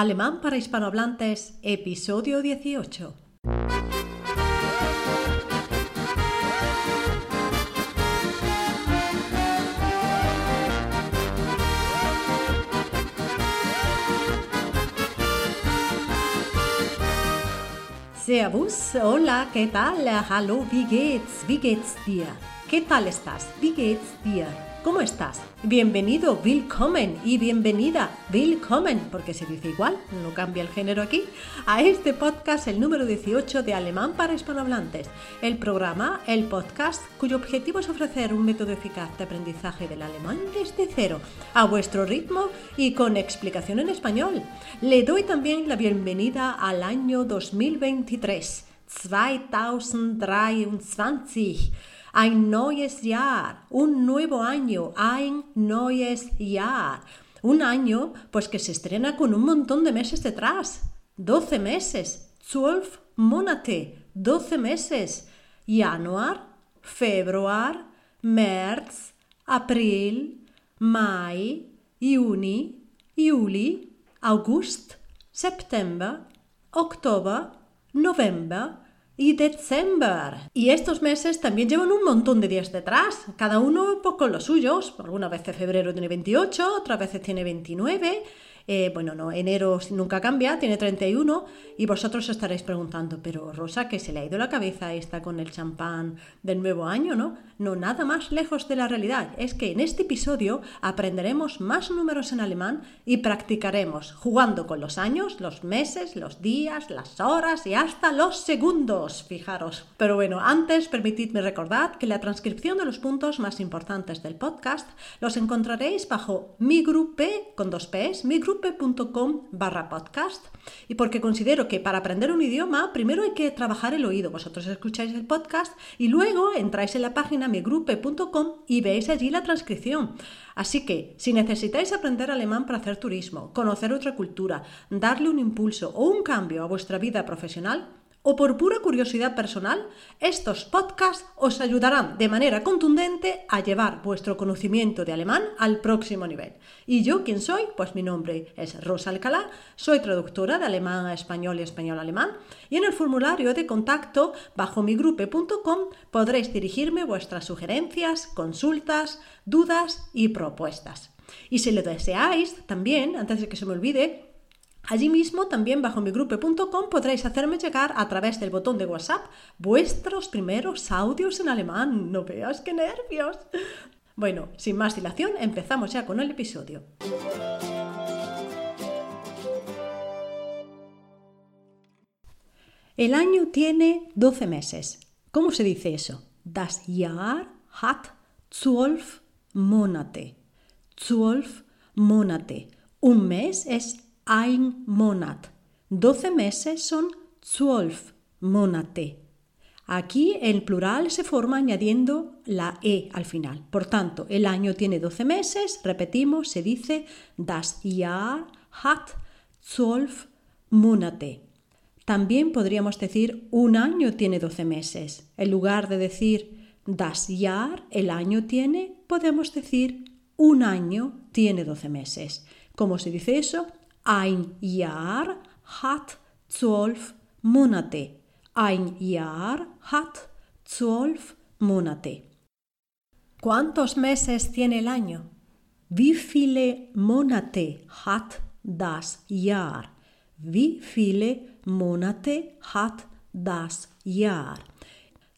Alemán para hispanohablantes, episodio 18. Servus, hola, ¿qué tal? Hallo, wie geht's? Wie geht's dir? ¿Qué tal estás? Wie geht's dir? ¿Cómo estás? Bienvenido, willkommen y bienvenida, willkommen, porque se dice igual, no cambia el género aquí, a este podcast, el número 18 de Alemán para hispanohablantes, el programa, el podcast, cuyo objetivo es ofrecer un método eficaz de aprendizaje del alemán desde cero, a vuestro ritmo y con explicación en español. Le doy también la bienvenida al año 2023, 2023 ein neues Jahr, un nuevo año, ein neues Jahr. Un año, pues que se estrena con un montón de meses detrás. 12 meses, 12 Monate, 12 meses. Januar, Februar, März, April, Mai, Juni, Juli, August, September, Oktober, November, y December. Y estos meses también llevan un montón de días detrás, cada uno pues, con los suyos. Algunas veces febrero tiene 28, otras veces tiene 29 eh, bueno, no, enero nunca cambia, tiene 31 y vosotros estaréis preguntando, pero Rosa, que se le ha ido la cabeza esta con el champán del nuevo año, ¿no? No, nada más lejos de la realidad. Es que en este episodio aprenderemos más números en alemán y practicaremos jugando con los años, los meses, los días, las horas y hasta los segundos, fijaros. Pero bueno, antes permitidme recordar que la transcripción de los puntos más importantes del podcast los encontraréis bajo mi grupo con dos P's, mi grupo barra podcast y porque considero que para aprender un idioma primero hay que trabajar el oído. Vosotros escucháis el podcast y luego entráis en la página migrupe.com y veis allí la transcripción. Así que si necesitáis aprender alemán para hacer turismo, conocer otra cultura, darle un impulso o un cambio a vuestra vida profesional, o por pura curiosidad personal, estos podcasts os ayudarán de manera contundente a llevar vuestro conocimiento de alemán al próximo nivel. ¿Y yo quién soy? Pues mi nombre es Rosa Alcalá, soy traductora de alemán a español y español a alemán y en el formulario de contacto bajo migrupe.com podréis dirigirme vuestras sugerencias, consultas, dudas y propuestas. Y si lo deseáis, también, antes de que se me olvide, Allí mismo, también bajo migrupe.com, podréis hacerme llegar a través del botón de WhatsApp vuestros primeros audios en alemán. No veas qué nervios. Bueno, sin más dilación, empezamos ya con el episodio. El año tiene 12 meses. ¿Cómo se dice eso? Das Jahr hat 12 Monate. 12 Monate. Un mes es ein Monat. 12 meses son zwölf Monate. Aquí el plural se forma añadiendo la e al final. Por tanto, el año tiene 12 meses, repetimos, se dice das Jahr hat zwölf Monate. También podríamos decir un año tiene 12 meses. En lugar de decir das Jahr, el año tiene, podemos decir un año tiene 12 meses. ¿Cómo se dice eso? Ein Jahr hat zwölf Monate. Ein Jahr hat zwölf Monate. ¿Cuántos meses tiene el año? Wie viele Monate hat das Jahr? Wie viele Monate hat das Jahr?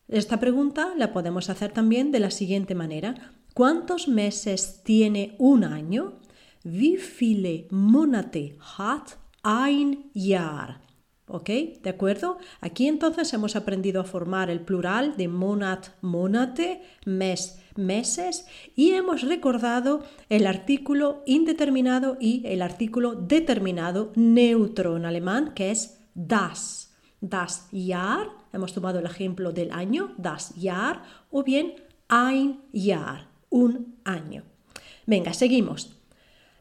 Esta pregunta la podemos hacer también de la siguiente manera. ¿Cuántos meses tiene un año? Wie viele Monate hat ein Jahr? ¿Ok? ¿De acuerdo? Aquí entonces hemos aprendido a formar el plural de monat, monate, mes, meses y hemos recordado el artículo indeterminado y el artículo determinado neutro en alemán que es das. Das Jahr, hemos tomado el ejemplo del año, das Jahr, o bien ein Jahr, un año. Venga, seguimos.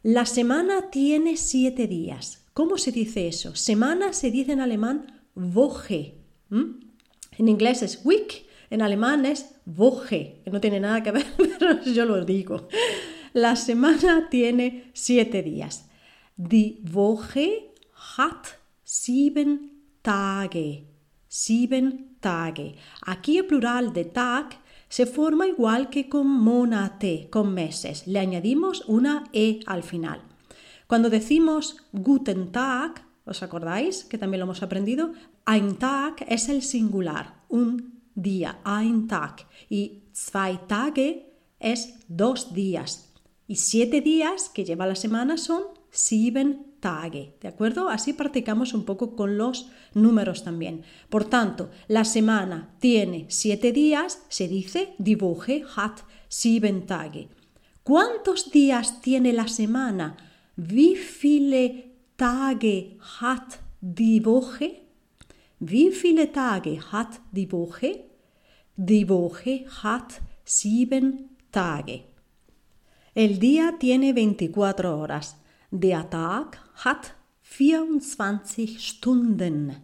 La semana tiene siete días. ¿Cómo se dice eso? Semana se dice en alemán Woche. En inglés es week, en alemán es Woche, que no tiene nada que ver, pero yo lo digo. La semana tiene siete días. Die Woche hat sieben Tage. Sieben Tage. Aquí el plural de Tag se forma igual que con monate, con meses. Le añadimos una E al final. Cuando decimos Guten Tag, ¿os acordáis que también lo hemos aprendido? Ein Tag es el singular, un día, ein Tag. Y zwei Tage es dos días. Y siete días que lleva la semana son sieben Tage, ¿de acuerdo? Así practicamos un poco con los números también. Por tanto, la semana tiene siete días, se dice Woche hat sieben Tage. ¿Cuántos días tiene la semana? Wie viele Tage hat die Woche? Wie viele Tage hat die Woche? Die Woche hat sieben Tage. El día tiene 24 horas. Der Tag hat 24 Stunden.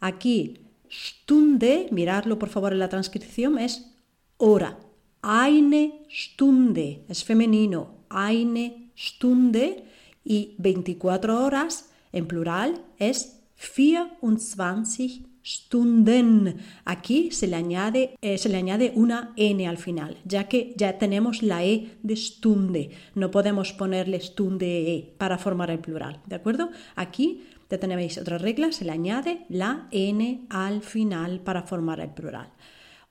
Aquí, Stunde, miradlo por favor en la transcripción, es hora. Eine Stunde, es femenino. Eine Stunde y 24 horas en plural es 24 Stunden. Aquí se le, añade, eh, se le añade una N al final, ya que ya tenemos la E de Stunde. No podemos ponerle Stunde E para formar el plural, ¿de acuerdo? Aquí ya tenéis otra regla, se le añade la N al final para formar el plural.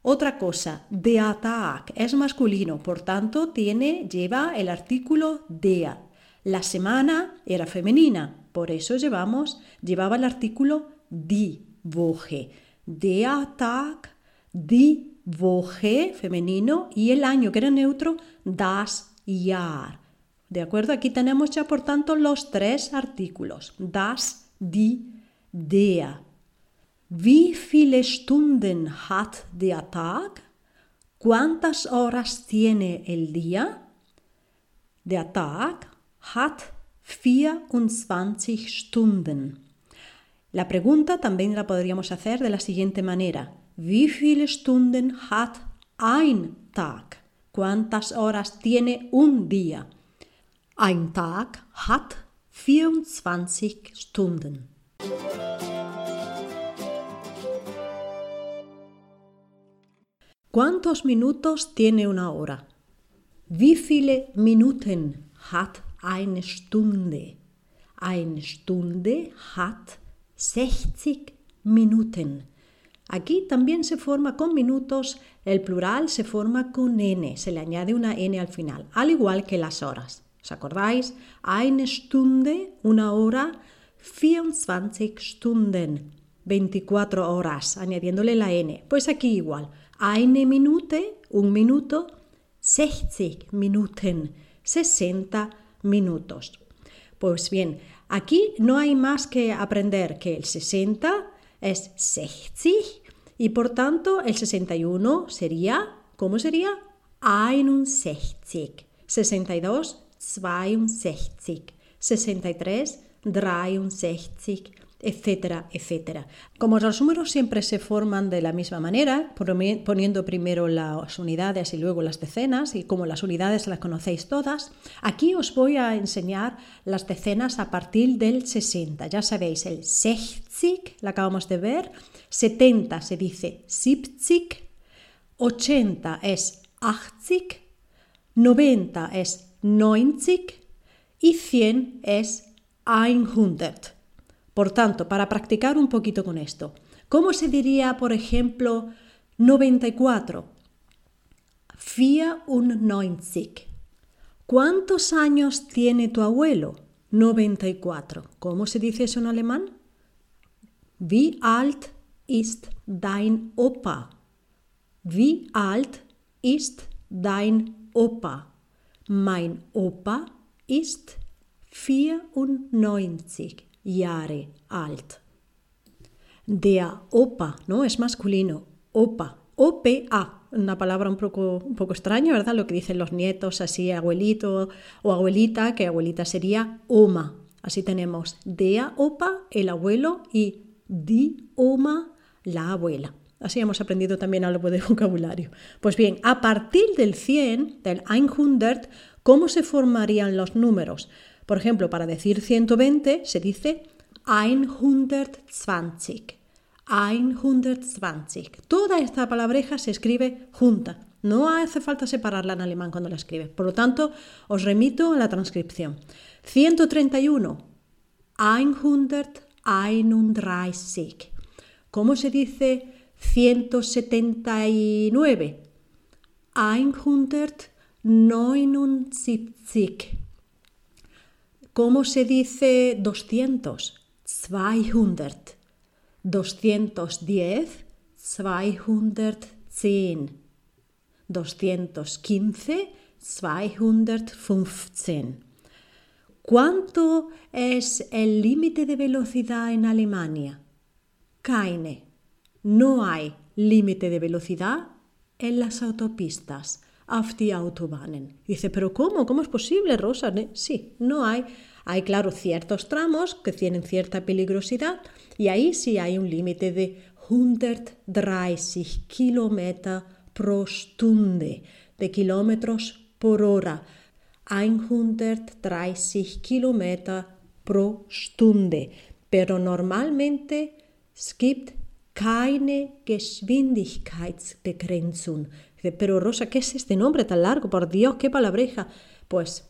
Otra cosa, de attack es masculino, por tanto tiene, lleva el artículo dea. La semana era femenina, por eso llevamos, llevaba el artículo di. Woche. Der Tag, die Woche, femenino, y el año, que era neutro, das Jahr. ¿De acuerdo? Aquí tenemos ya, por tanto, los tres artículos. Das, die, der. Wie viele Stunden hat der Tag? ¿Cuántas horas tiene el día? Der Tag hat 24 Stunden. La pregunta también la podríamos hacer de la siguiente manera. Wie viele Stunden hat ein Tag? ¿Cuántas horas tiene un día? Ein Tag hat 24 Stunden. ¿Cuántos minutos tiene una hora? Wie viele Minuten hat eine Stunde? Eine Stunde hat 60 Minuten. Aquí también se forma con minutos, el plural se forma con n, se le añade una n al final, al igual que las horas. ¿Os acordáis? Eine Stunde, una hora, 24 Stunden, 24 horas, añadiéndole la n. Pues aquí igual, eine Minute, un minuto, 60 Minuten, 60 minutos. Pues bien, Aquí no hay más que aprender que el 60 es 60 y por tanto el 61 sería, ¿cómo sería? 61. 62, 62. 63, 63 etcétera, etcétera. Como los números siempre se forman de la misma manera, poniendo primero las unidades y luego las decenas, y como las unidades las conocéis todas, aquí os voy a enseñar las decenas a partir del 60. Ya sabéis, el 60, la acabamos de ver, 70 se dice 70, 80 es 80, 90 es 90 y 100 es 100. Por tanto, para practicar un poquito con esto, ¿cómo se diría, por ejemplo, 94? 94. ¿Cuántos años tiene tu abuelo? 94. ¿Cómo se dice eso en alemán? Wie alt ist dein Opa? Wie alt ist dein Opa? Mein Opa ist 94. Jahre alt. Der Opa, ¿no? Es masculino. Opa. O-P-A. Una palabra un poco, un poco extraña, ¿verdad? Lo que dicen los nietos, así abuelito o abuelita, que abuelita sería Oma. Así tenemos dea Opa, el abuelo, y di Oma, la abuela. Así hemos aprendido también algo de vocabulario. Pues bien, a partir del 100, del 100, ¿cómo se formarían los números? Por ejemplo, para decir 120 se dice 120. 120. Toda esta palabreja se escribe junta. No hace falta separarla en alemán cuando la escribe. Por lo tanto, os remito a la transcripción. 131. 131. ¿Cómo se dice 179? 179. ¿Cómo se dice 200? 200. 210, 210. 215, 215. ¿Cuánto es el límite de velocidad en Alemania? Keine. No hay límite de velocidad en las autopistas, Autobahnen. Dice, pero ¿cómo? ¿Cómo es posible, Rosa? Sí, no hay. Hay, claro, ciertos tramos que tienen cierta peligrosidad y ahí sí hay un límite de 130 kilómetros pro Stunde, de kilómetros por hora. 130 kilómetros pro Stunde. Pero normalmente es gibt keine Geschwindigkeitsbegrenzung. Pero Rosa, ¿qué es este nombre tan largo? Por Dios, qué palabreja. Pues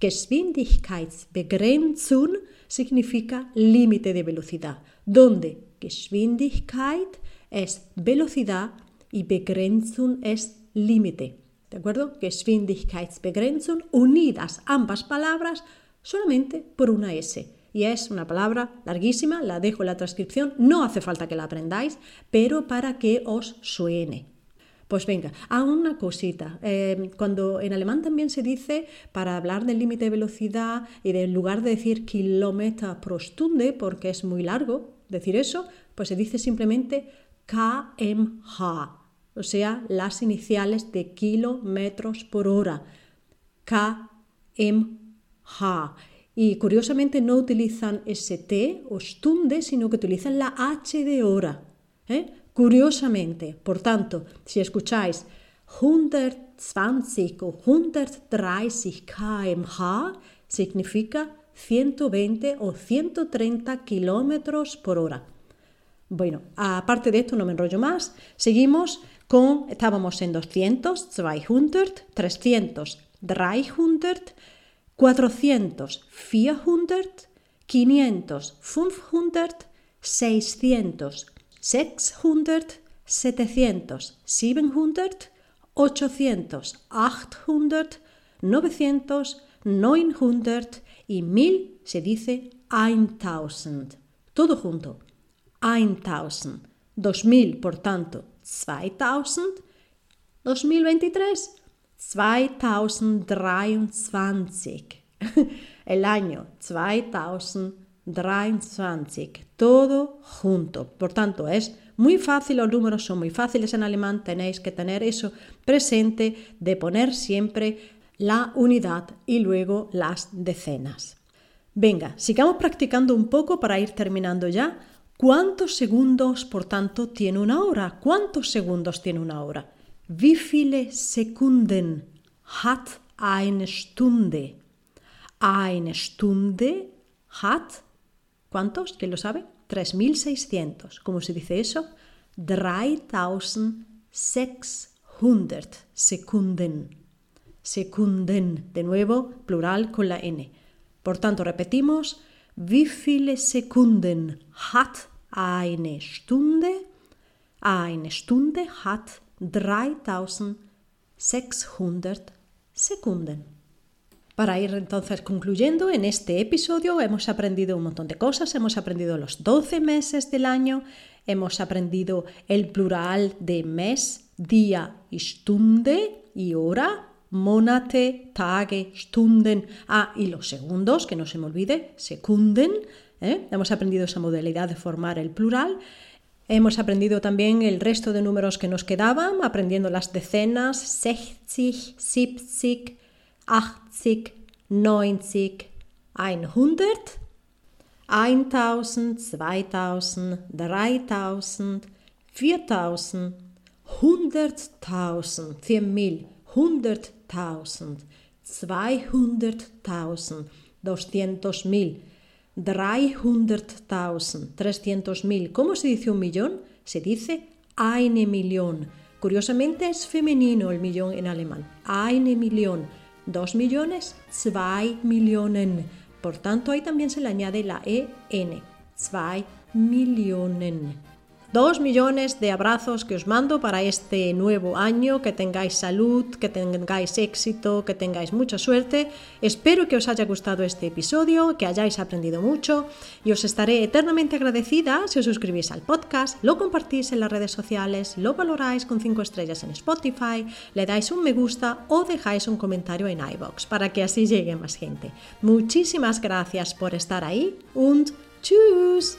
Geschwindigkeitsbegrenzung significa límite de velocidad, donde Geschwindigkeit es velocidad y Begrenzung es límite. ¿De acuerdo? Geschwindigkeitsbegrenzung, unidas ambas palabras solamente por una S. Y es una palabra larguísima, la dejo en la transcripción, no hace falta que la aprendáis, pero para que os suene. Pues venga, a una cosita. Em, cuando en alemán también se dice, para hablar del límite de velocidad y en lugar de decir kilómetro pro Stunde, porque es muy largo decir eso, pues se dice simplemente kmh, o sea, las iniciales de kilómetros por hora. kmh. Y curiosamente no utilizan st o Stunde, sino que utilizan la h de hora. ¿eh? Curiosamente, por tanto, si escucháis 120 o 130 kmh, significa 120 o 130 kilómetros por hora. Bueno, aparte de esto, no me enrollo más. Seguimos con, estábamos en 200, 200, 300, 300, 400, 400, 500, 500, 600, 600, 700, 700, 800, 800, 900, 900 y 1000 se dice 1000. Todo junto. 1000. 2000, por tanto, 2000. 2023, 2023. El año 2023. 23, todo junto. Por tanto, es muy fácil, los números son muy fáciles en alemán, tenéis que tener eso presente de poner siempre la unidad y luego las decenas. Venga, sigamos practicando un poco para ir terminando ya. ¿Cuántos segundos, por tanto, tiene una hora? ¿Cuántos segundos tiene una hora? Wie viele Sekunden hat eine Stunde? Eine Stunde hat ¿Cuántos? ¿Quién lo sabe? 3.600. ¿Cómo se dice eso? 3.600 Sekunden. Sekunden. De nuevo, plural con la N. Por tanto, repetimos. Wie viele Sekunden hat eine Stunde? Eine Stunde hat 3600 Sekunden. Para ir entonces concluyendo, en este episodio hemos aprendido un montón de cosas, hemos aprendido los 12 meses del año, hemos aprendido el plural de mes, día y stunde y hora, monate, tage, stunden, ah, y los segundos, que no se me olvide, sekunden, ¿eh? hemos aprendido esa modalidad de formar el plural. Hemos aprendido también el resto de números que nos quedaban, aprendiendo las decenas, 60, 70, 80, 90, 100, 1000, 2000, 3000, 4000, 100.000, 100.000, 100.000, 200.000, 200.000, 300.000. 300.000. ¿Cómo se dice un millón? Se dice eine Million. Curiosamente es femenino el millón en alemán. Eine Million. Dos millones, zwei Millionen. Por tanto, ahí también se le añade la EN. Zwei Millionen. Dos millones de abrazos que os mando para este nuevo año, que tengáis salud, que tengáis éxito, que tengáis mucha suerte. Espero que os haya gustado este episodio, que hayáis aprendido mucho y os estaré eternamente agradecida si os suscribís al podcast, lo compartís en las redes sociales, lo valoráis con 5 estrellas en Spotify, le dais un me gusta o dejáis un comentario en iBox para que así llegue más gente. Muchísimas gracias por estar ahí und tschüss.